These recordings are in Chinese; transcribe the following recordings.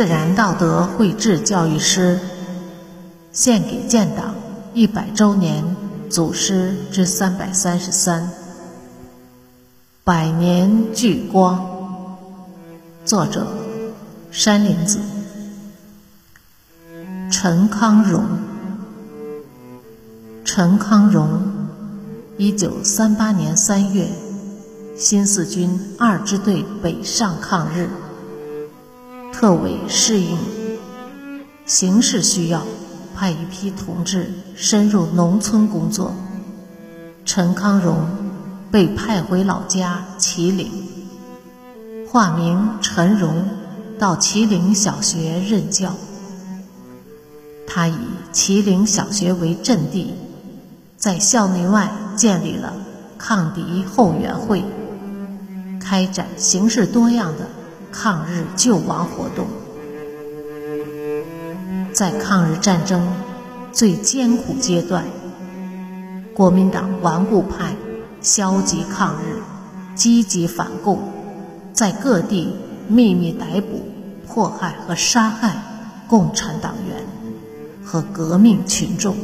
自然道德绘制教育诗，献给建党一百周年祖师之三百三十三。百年聚光，作者山林子。陈康荣，陈康荣，一九三八年三月，新四军二支队北上抗日。特委适应形势需要，派一批同志深入农村工作。陈康荣被派回老家祁岭，化名陈荣，到祁岭小学任教。他以祁岭小学为阵地，在校内外建立了抗敌后援会，开展形式多样的。抗日救亡活动，在抗日战争最艰苦阶段，国民党顽固派消极抗日、积极反共，在各地秘密逮捕、迫害和杀害共产党员和革命群众，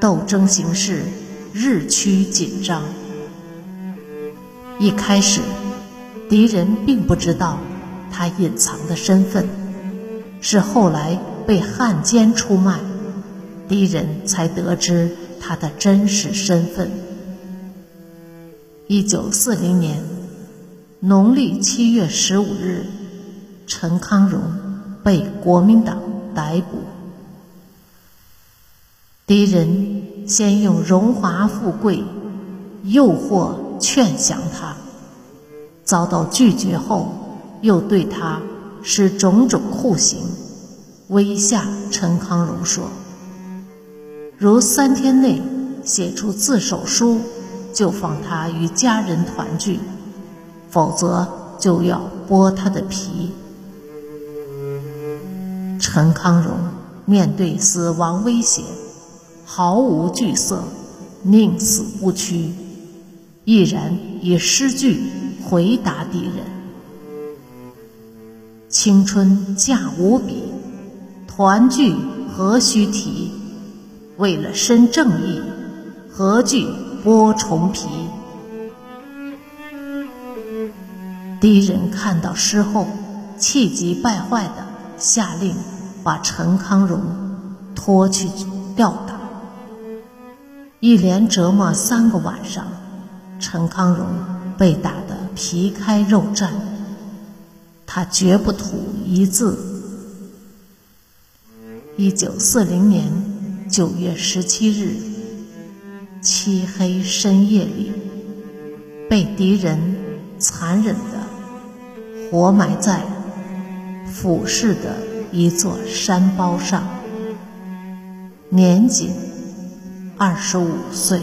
斗争形势日趋紧张。一开始。敌人并不知道他隐藏的身份，是后来被汉奸出卖，敌人才得知他的真实身份。一九四零年农历七月十五日，陈康荣被国民党逮捕。敌人先用荣华富贵诱惑劝降他。遭到拒绝后，又对他施种种酷刑，威吓陈康荣说：“如三天内写出自首书，就放他与家人团聚；否则就要剥他的皮。”陈康荣面对死亡威胁，毫无惧色，宁死不屈，毅然以诗句。回答敌人：“青春价无比，团聚何须提？为了伸正义，何惧剥虫皮？”敌人看到诗后，气急败坏的下令把陈康荣拖去吊打。一连折磨三个晚上，陈康荣被打得。皮开肉绽，他绝不吐一字。一九四零年九月十七日，漆黑深夜里，被敌人残忍的活埋在府市的一座山包上，年仅二十五岁。